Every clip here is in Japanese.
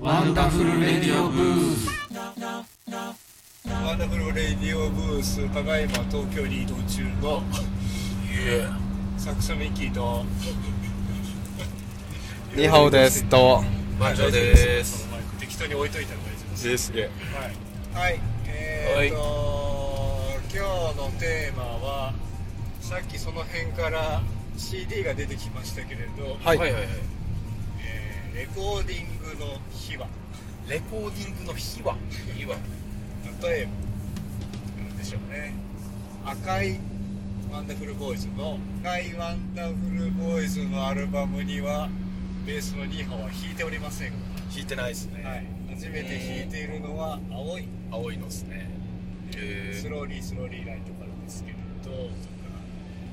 ワンダフルレディオブース。ワンダフルレディオブースただいま東京に移動中のサクソミッキーと。ニーハオですと番長です。このマイク適当に置いといたら大丈夫ですです。げはい、はい、えー、っと、今日のテーマはさっきその辺から CD が出てきましたけれど、はいはいはいレコーディングの秘話。レコーディングの秘話？秘話。例えばでしょうね。赤いワンダフルボーイズの赤いワンダフルボーイズのアルバムにはベースのニーハオは弾いておりません。が、弾いてないですね。はい、初めて弾いているのは青い。青いのですね。えスローリースローリーライトからですけれど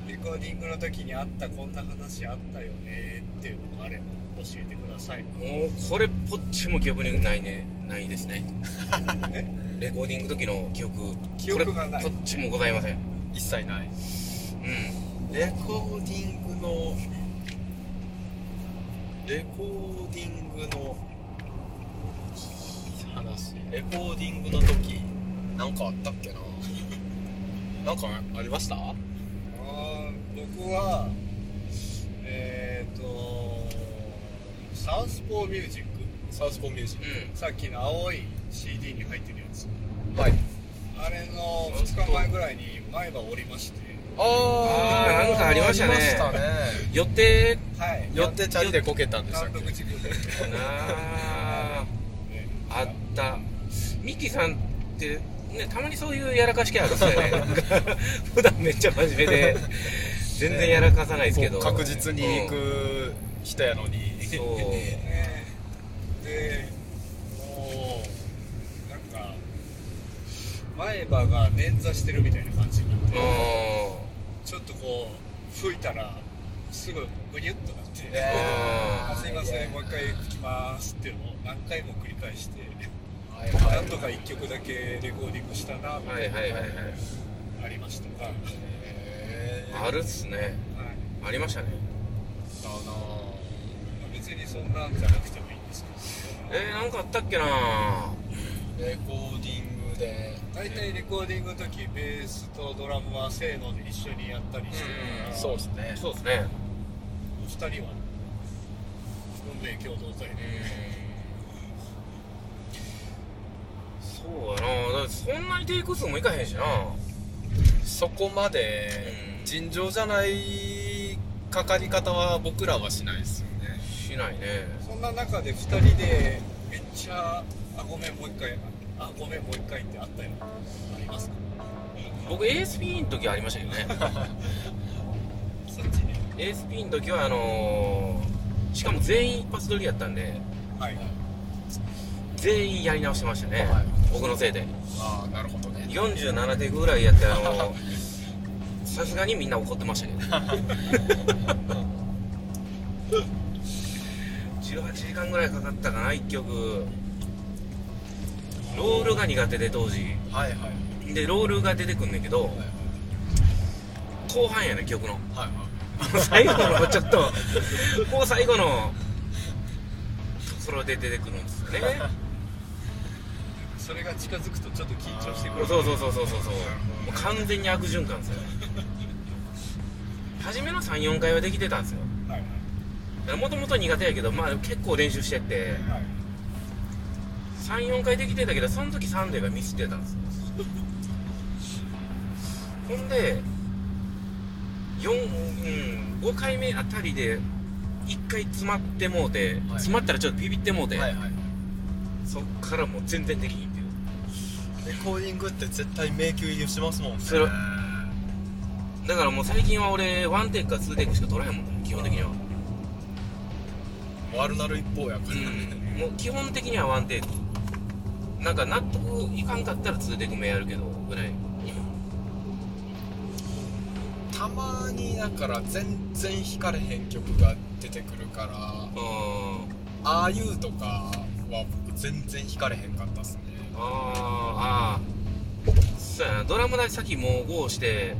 レコーディングの時にあったこんな話あったよねっていうのがあれば教えてください。もうこれっぽっちも記憶にないね。ないですね。レコーディング時の記憶。記憶がない。これっちもございません。一切ない。うん。レコーディングのレコーディングの話。レコーディングの時なんかあったっけな。なんかありました？僕はえっ、とサウスポーミュージックサウスポーミュージッうん。さっきの青い CD に入ってるやつ。クはい。あれの2日前ぐらいに前歯折りまして。ああーなんかありましたね。したね。予定はい。寄ってチャリでこけたんでしたっけ単独事故で、あ あった。ミキさんってねたまにそういうやらかし系あるっすよね。普段めっちゃ真面目で全然やらかさないですけど確実に行うんく人やのに。そう。ねでもうなんか前歯が捻挫してるみたいな感じになってうちょっとこう吹いたらすぐグニュッとなって「ねあすいませんもう一回吹きます」っていうのを何回も繰り返してなんとか1曲だけレコーディングしたなみたいないはいはいはい。ありましたが、あるっすね。ありましたね。だな別にそんなんじゃなくてもいいんですけど。えー、なんかあったっけなレコーディングで。大体レコーディングの時ベースとドラムはせーので一緒にやったりしてるから、そうですね。そうですね。お二人は運命共同体で、そうやなだそんなにテイク数もいかへんしなそこまでうん。尋常じゃないかかり方は僕らはしないですよね。しないね。そんな中で2人でめっちゃ「あごめんもう一回あごめんもう一回」ってあったよありますか？僕 ASP の時はありましたけどね。そっちね。ASP の時はあのー、しかも全員一発撮りやったんではい。全員やり直してましたね、はい。僕のせいで。ああなるほどね47テイクぐらいやってあのー さすがにみんな怒ってましたけど。18時間ぐらいかかったかな1曲。ロールが苦手で当時。はいはい。でロールが出てくんねんけど後半やね曲の。はいはい。最後のちょっともう最後のところで出てくるんですよねそれが近づくとちょっと緊張してくる。そうそうそうそうそうそう。もう完全に悪循環ですよ。初めの34回はできてたんですよ。はいもともと苦手やけどまあ結構練習してって。はい34回できてたけどその時サンデーがミスってたんですよ。ほんで4、うん、5回目あたりで1回詰まってもうて、詰まったらちょっとビビってもうて、はいはい。そっからもう全然できひんレコーディングって絶対迷宮入りしますもんね。する。だからもう最近は俺ワンテイクかツーテイクしか録らへんもんね基本的には。悪なる一方やからうん。もう基本的にはワンテイク。なんか納得いかんかったらツーテイク目やるけどぐらい。たまにだから全然弾かれへん曲が出てくるからうん。ああいうとかは僕全然弾かれへんかったっすねあーあー。そうやな。ドラムだけ先もうゴーして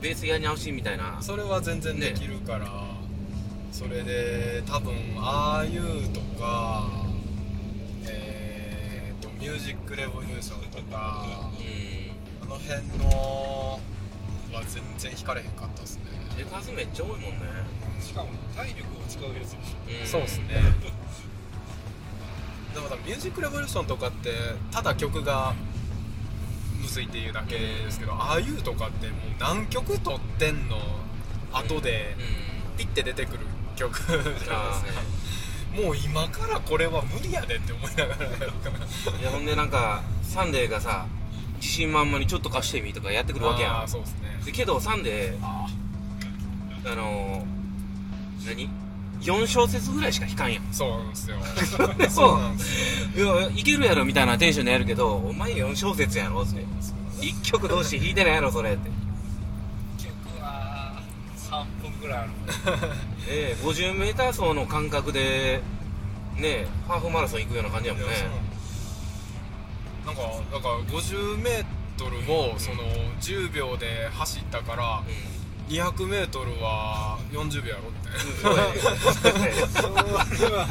ベースやり直しみたいな。それは全然できるから、それで多分ああいうとかジックレボリューションとかうん。あの辺のは全然引かれへんかったですね。手数めっちゃ多いもんね。しかも体力を使うやつでしょ。ん。そうですねだからミュージックレボリューションとかってただ曲がむずいっていうだけですけど、ああいうとかってもう何曲録ってんの後でうん。ピッて出てくる曲 じゃないですかあもう今からこれは無理やでって思いながらいやほんでなんかサンデーがさ自信満々にちょっと貸してみとかやってくるわけやん。そうですね。でけどサンデーああのー、何？?4 小節ぐらいしか弾かんやん。ーそうなんですよ。そうなんですよ。いやいけるやろみたいなテンションでやるけどお前4小節やろって。1曲同士弾いてないやろそれって。曲は3分ぐらいある。ええ 50m 走の感覚でねハーフマラソン行くような感じやもんね。なんかだから 50m もその10秒で走ったからう 200m は40秒やろって。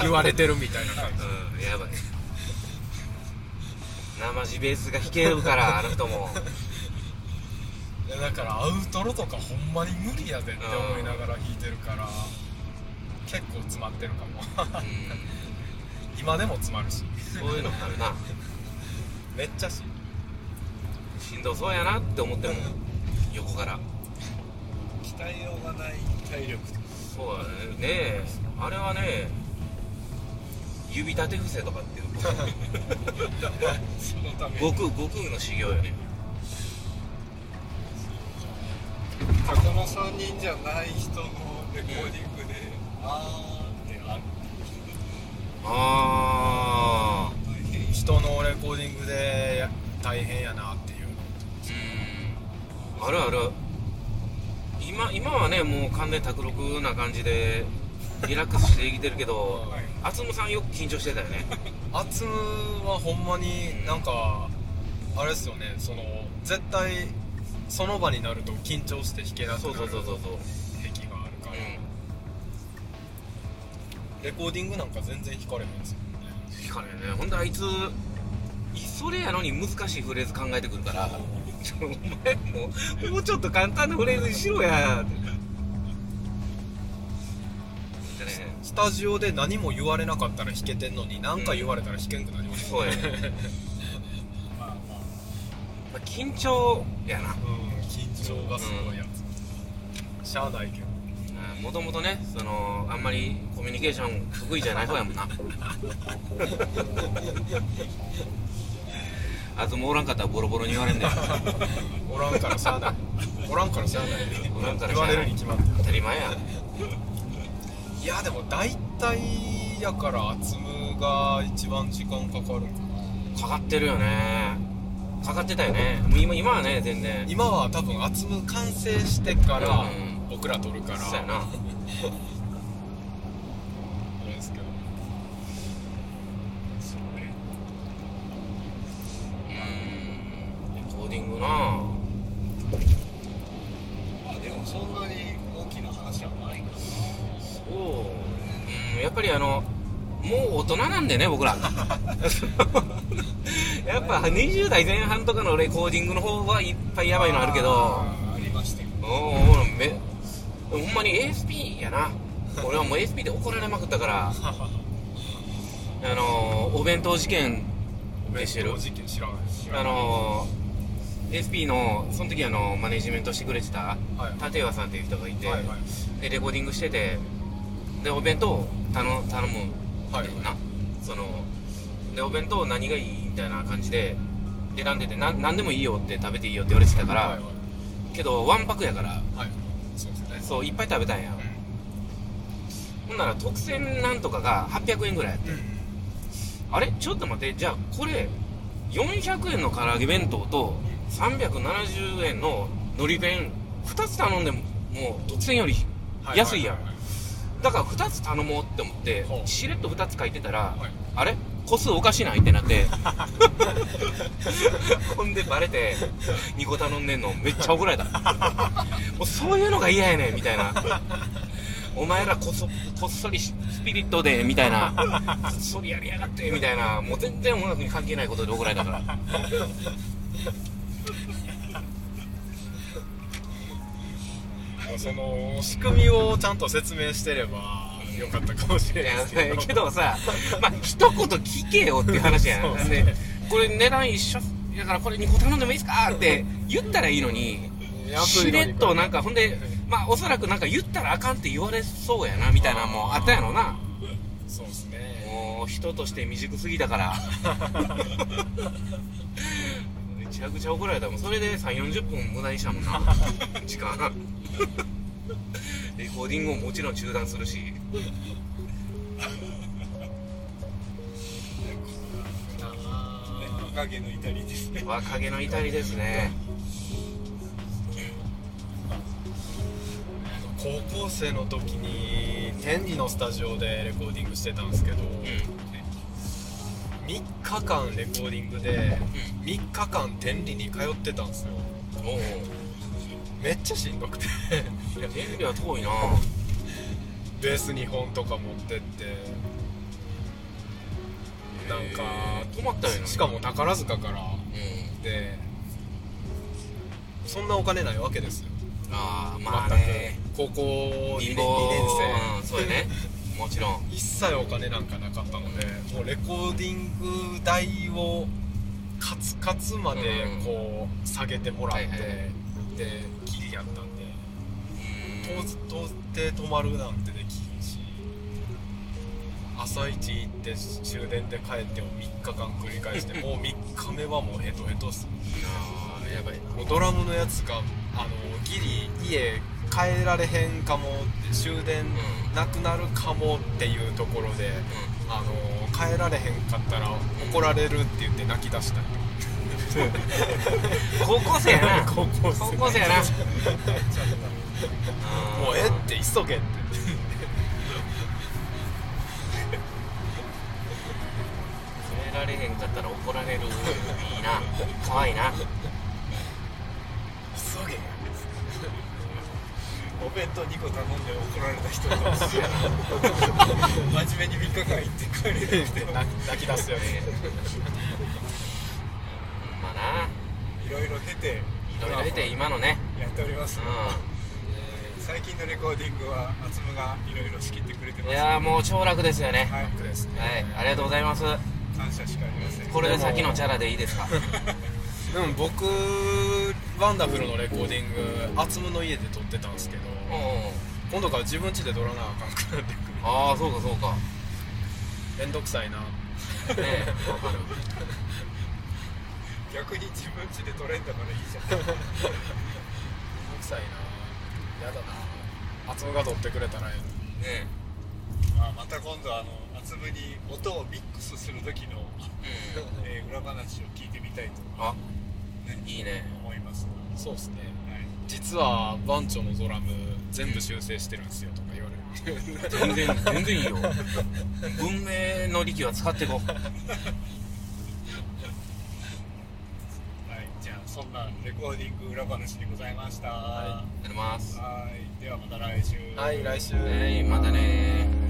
言われてるみたいな感じ。うんやばい。生地ベースが弾けるからあの人も。いやだからアウトロとかほんまに無理やでって思いながら弾いてるから結構詰まってるかも。うん。今でも詰まるし。そういうのあるな。めっちゃししんどそうやなって思っても横から鍛えようがない体力とそうだね。ねえあれはね指立て伏せとかっていうその。ために悟空悟空の修行よね。高野3人じゃない人のレコーディングで、あーってある。ああ大変人のレコーディングで大変やなっていう。うん。あるある今今はねもう完全に卓録な感じでリラックスして生きてるけどはい。厚夢さんよく緊張してたよね。アツムはほんまになんかあれですよねその絶対その場になると緊張して弾けなくそうなるそうそうそうそう癖があるから、うレコーディングなんか全然弾かれへんですよね。ん引かれね。ほんであいつそれやのに難しいフレーズ考えてくるからちょお前もうもうちょっと簡単なフレーズにしろや。スタジオで何も言われなかったら弾けてんのに何か言われたら弾けんくなりますそうやね。まあまあまあ緊張やな。うん緊張がすごいやつ、しゃあないけど。もともとねそのあんまりコミュニケーション得意じゃない方やもんな あともうおらんかったらボロボロに言われんだよ。おらんからしゃあない。おらんからしゃあない。おらんからし言われるに決まってる。当たり前やいやでも大体やから厚むが一番時間かかる。んかなかかってるよね。かかってたよね。もう今今はね全然。今は多分厚む完成してからうん。僕ら撮るから。そうやなあれですけどそうねうんレコーディングなまあでもそんなに大きな話はないからそう。うんやっぱりあのもう大人なんでね僕ら。やっぱ20代前半とかのレコーディングの方はいっぱいやばいのあるけど。ありましたよ。ほんまに ASP やな。俺はもう ASP で怒られまくったから。あのお弁当事件でしてる。事件知らない。知らあの ASP のその時あのマネジメントしてくれてたはい。立岩さんっていう人がいて、はいはい。でレコーディングしててでお弁当頼頼むはいなそのでお弁当何がいいみたいな感じで選んでてな何でもいいよって食べていいよって言われてたから、はいはい。けどワンパクやからはい。そうですねそういっぱい食べたんや、ほんなら特選なんとかが800円ぐらいやって。うん。あれ？ちょっと待ってじゃあこれ400円の唐揚げ弁当と370円ののり弁2つ頼んでももう特選よりはい安いやん。だから2つ頼もうって思ってしれっと2つ書いてたら、はい。あれ？個数おかしないってなって。ほんでバレて2個頼んでんのめっちゃ怒られた。もうそういうのが嫌やねんみたいな。お前らこそこっそりスピリットでみたいな。こっそりやりやがってみたいな。もう全然音楽に関係ないことで怒られたからその仕組みをちゃんと説明してればよかったかもしれないけど。けどさまあ一言聞けよっていう話やん。そうでこれ値段一緒だからこれ2個頼んでもいいですかって言ったらいいのにしれっとなんかほんでまあおそらくなんか言ったらあかんって言われそうやなみたいなのもあったやろな。そうですね。もう人として未熟すぎだから。めちゃくちゃ怒られたもん。それで3 4 0分無駄にしたもんな。時間 レコーディングももちろん中断するし。ね赤毛の至りですね。若気の至りですね。高校生の時に天理のスタジオでレコーディングしてたんですけど3日間レコーディングで3日間天理に通ってたんですよめっちゃしんどくて。天理は遠いな。ベース2本とか持ってって。なんか泊まったよなしかも宝塚から。うん。でそんなお金ないわけですよ。ああまあ全ねく。高校2年貧乏 ,2 年うんそうやね。もちろん。生 一切お金なんかなかったのでもうレコーディング代をカツカツまでこう下げてもらって、はいはい。で到底泊まるなんてできひんし朝一行って終電で帰っても3日間繰り返して もう3日目はもうヘトヘトっす。ああやばい。なもうドラムのやつがあのギリ家帰られへんかもって終電なくなるかもっていうところで、あの帰られへんかったら怒られるって言って泣き出した。り 高校生やな。高校生。高校生やなもうええって急げって。決められへんかったら怒られる。いいな。可愛いな。急げ。お弁当2個頼んで怒られた人と一緒やな真面目に3日間行って帰れなくて泣き出すよねまあな。いろいろ経ていろいろ経て今のね。やっております、う最近のレコーディングは厚夢がいろいろ仕切ってくれてます。んいやーもう超楽ですよね。はいね。はいありがとうございます。感謝しかありません。これで先のチャラでいいですか？でも僕ワンダフルのレコーディング厚夢の家で撮ってたんですけどうん今度から自分家で撮らなあかんくなってくる。ああそうかそうか。めんどくさいな。ねえわかる。逆に自分家で撮れんだからいいじゃん。めんどくさいな。やだな厚夢が撮ってくれたらええねまあ、また今度あの厚夢に音をミックスする時の、えー裏話を聞いてみたいとあ。ね。いいね。思います、そうっすね。はい、実は番長のドラム全部修正してるんですよとか言われる。全然全然いいよ。文明の力は使っていこう はい、じゃあそんなレコーディング裏話でございました。ははやります。いではまた来週。はい来週。はいまたね